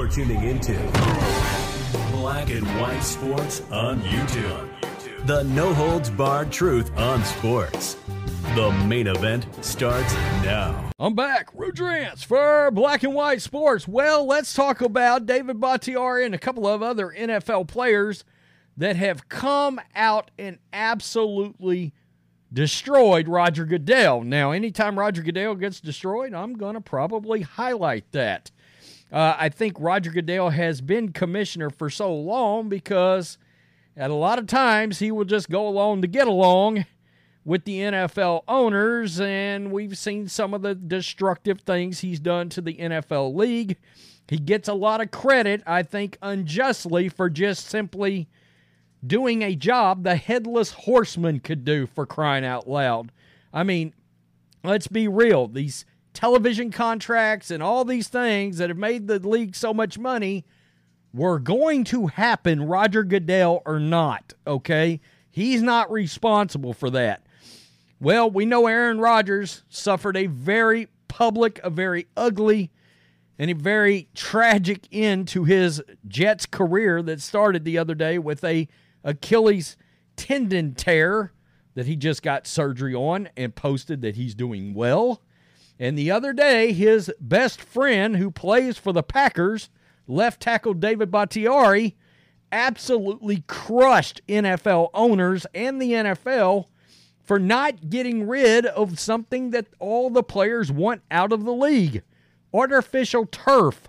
You're tuning into Black and White Sports on YouTube. The no holds barred truth on sports. The main event starts now. I'm back. Rudrance for Black and White Sports. Well, let's talk about David Bakhtiari and a couple of other NFL players that have come out and absolutely destroyed Roger Goodell. Now, anytime Roger Goodell gets destroyed, I'm going to probably highlight that. Uh, I think Roger Goodell has been commissioner for so long because at a lot of times he will just go along to get along with the NFL owners, and we've seen some of the destructive things he's done to the NFL league. He gets a lot of credit, I think, unjustly for just simply doing a job the headless horseman could do for crying out loud. I mean, let's be real. These television contracts and all these things that have made the league so much money were going to happen, Roger Goodell or not, okay? He's not responsible for that. Well, we know Aaron Rodgers suffered a very public, a very ugly, and a very tragic end to his Jets career that started the other day with a Achilles tendon tear that he just got surgery on and posted that he's doing well. And the other day, his best friend who plays for the Packers, left tackle David Bakhtiari, absolutely crushed NFL owners and the NFL for not getting rid of something that all the players want out of the league artificial turf.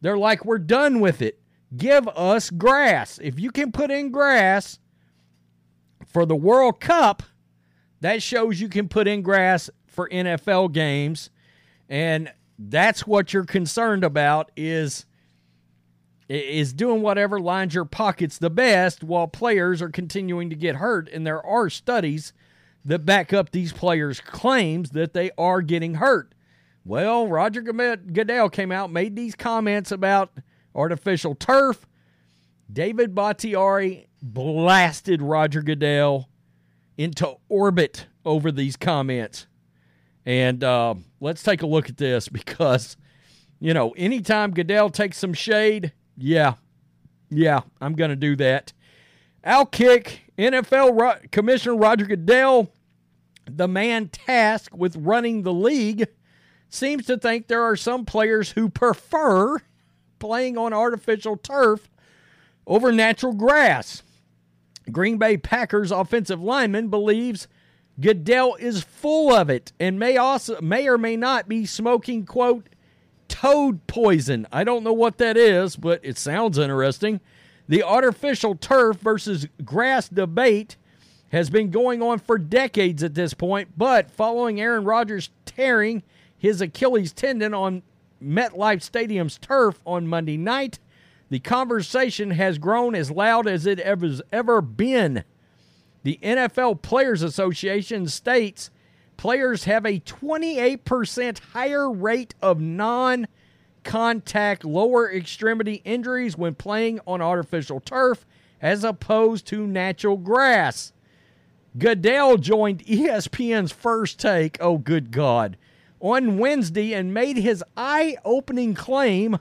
They're like, we're done with it. Give us grass. If you can put in grass for the World Cup, that shows you can put in grass for NFL games. And that's what you're concerned about is is doing whatever lines your pockets the best while players are continuing to get hurt and there are studies that back up these players' claims that they are getting hurt. Well, Roger Goodell came out, made these comments about artificial turf. David Bakhtiari blasted Roger Goodell into orbit over these comments. And uh, let's take a look at this because, you know, anytime Goodell takes some shade, yeah, yeah, I'm going to do that. Outkick NFL Commissioner Roger Goodell, the man tasked with running the league, seems to think there are some players who prefer playing on artificial turf over natural grass. Green Bay Packers offensive lineman believes Goodell is full of it and may also may or may not be smoking quote toad poison. I don't know what that is, but it sounds interesting. The artificial turf versus grass debate has been going on for decades at this point, but following Aaron Rodgers tearing his Achilles tendon on MetLife Stadium's turf on Monday night, the conversation has grown as loud as it has ever been. The NFL Players Association states players have a 28% higher rate of non contact lower extremity injuries when playing on artificial turf as opposed to natural grass. Goodell joined ESPN's first take, oh good God, on Wednesday and made his eye opening claim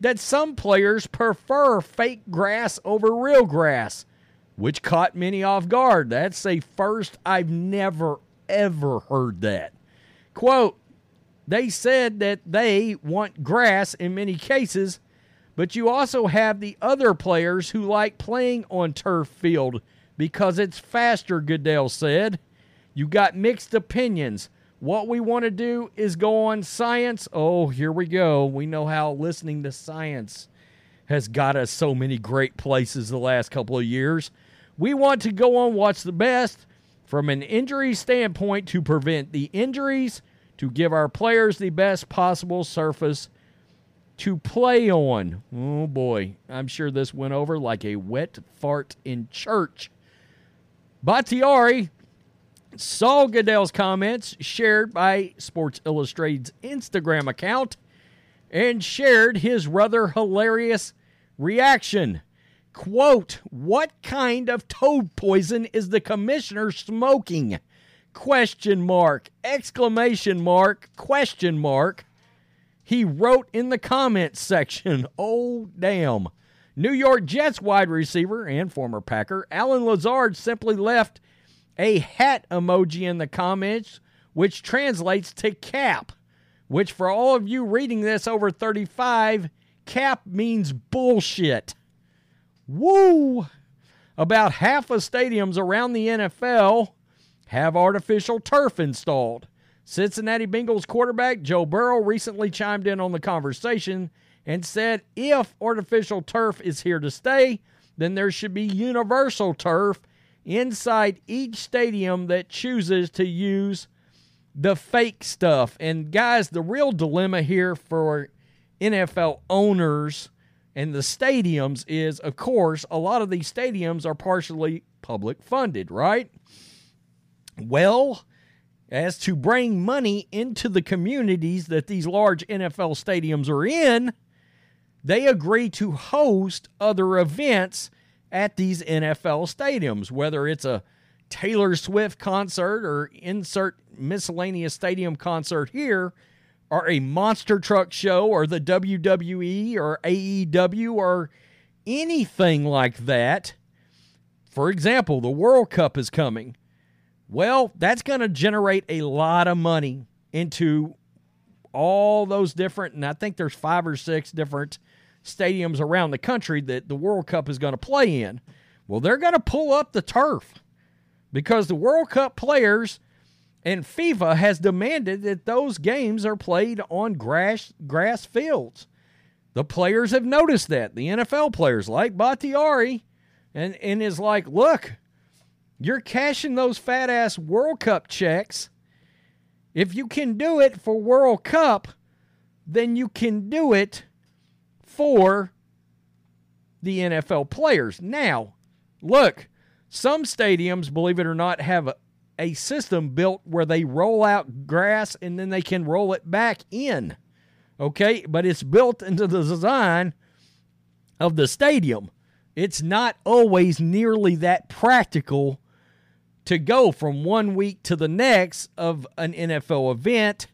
that some players prefer fake grass over real grass, which caught many off guard. That's a first. I've never, ever heard that. Quote, they said that they want grass in many cases, but you also have the other players who like playing on turf field because it's faster, Goodell said. You got mixed opinions. What we want to do is go on science. Oh, here we go. We know how listening to science has got us so many great places the last couple of years. We want to go on what's the best from an injury standpoint to prevent the injuries to give our players the best possible surface to play on. Oh boy, I'm sure this went over like a wet fart in church. Bakhtiari saw Goodell's comments shared by Sports Illustrated's Instagram account and shared his rather hilarious reaction. Quote, What kind of toad poison is the commissioner smoking? question mark, exclamation mark, question mark. he wrote in the comments section, oh, damn. New York Jets wide receiver and former Packer Allen Lazard simply left a hat emoji in the comments, which translates to cap, which for all of you reading this over 35, cap means bullshit. Woo! About half of stadiums around the NFL have artificial turf installed. Cincinnati Bengals quarterback Joe Burrow recently chimed in on the conversation and said if artificial turf is here to stay, then there should be universal turf inside each stadium that chooses to use the fake stuff. And guys, the real dilemma here for NFL owners and the stadiums is, of course, a lot of these stadiums are partially public funded, right? Well, as to bring money into the communities that these large NFL stadiums are in, they agree to host other events at these NFL stadiums, whether it's a Taylor Swift concert or insert miscellaneous stadium concert here, or a monster truck show, or the WWE or AEW or anything like that. For example, the World Cup is coming. Well, that's going to generate a lot of money into all those different, and I think there's five or six different stadiums around the country that the World Cup is going to play in. Well, they're going to pull up the turf because the World Cup players and FIFA has demanded that those games are played on grass grass fields. The players have noticed that. The NFL players like Bakhtiari and and is like, "Look, you're cashing those fat ass World Cup checks. If you can do it for World Cup, then you can do it for the NFL players. Now, look, some stadiums, believe it or not, have a, a system built where they roll out grass and then they can roll it back in. Okay, but it's built into the design of the stadium. It's not always nearly that practical to go from one week to the next of an NFL event,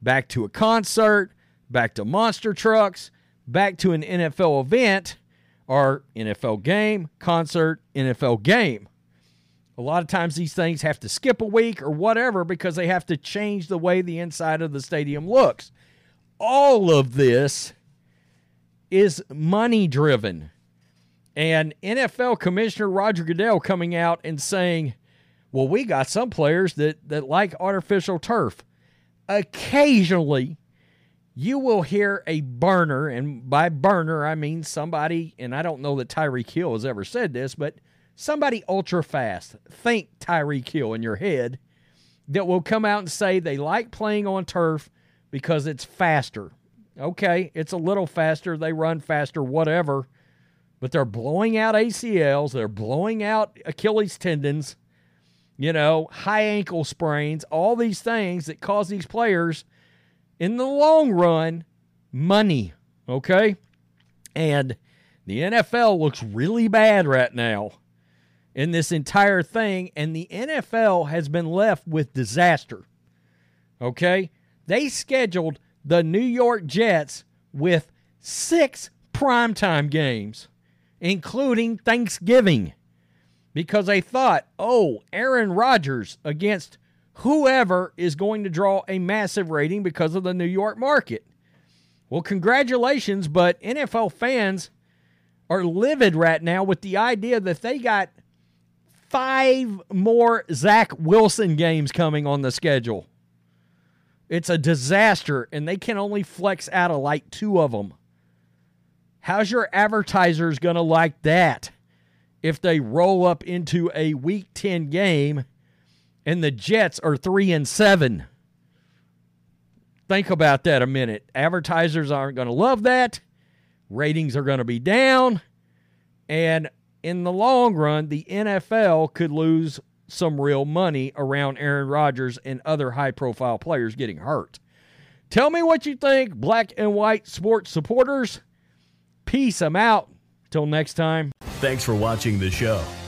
back to a concert, back to monster trucks, back to an NFL event or NFL game, concert, NFL game. A lot of times these things have to skip a week or whatever because they have to change the way the inside of the stadium looks. All of this is money driven. And NFL Commissioner Roger Goodell coming out and saying, well, we got some players that, that like artificial turf. Occasionally, you will hear a burner, and by burner, I mean somebody, and I don't know that Tyreek Hill has ever said this, but somebody ultra fast, think Tyreek Hill in your head, that will come out and say they like playing on turf because it's faster. Okay, it's a little faster, they run faster, whatever, but they're blowing out ACLs, they're blowing out Achilles tendons, you know, high ankle sprains, all these things that cause these players in the long run money. Okay? And the NFL looks really bad right now in this entire thing, and the NFL has been left with disaster. Okay? They scheduled the New York Jets with six primetime games, including Thanksgiving, because they thought, oh, Aaron Rodgers against whoever is going to draw a massive rating because of the New York market. Well, congratulations, but NFL fans are livid right now with the idea that they got five more Zach Wilson games coming on the schedule. It's a disaster, and they can only flex out of like two of them. How's your advertisers going to like that if they roll up into a week 10 game and the Jets are three and seven. Think about that a minute. Advertisers aren't going to love that. Ratings are going to be down. And in the long run, the NFL could lose some real money around Aaron Rodgers and other high profile players getting hurt. Tell me what you think, black and white sports supporters. Peace. I'm out. Till next time. Thanks for watching the show.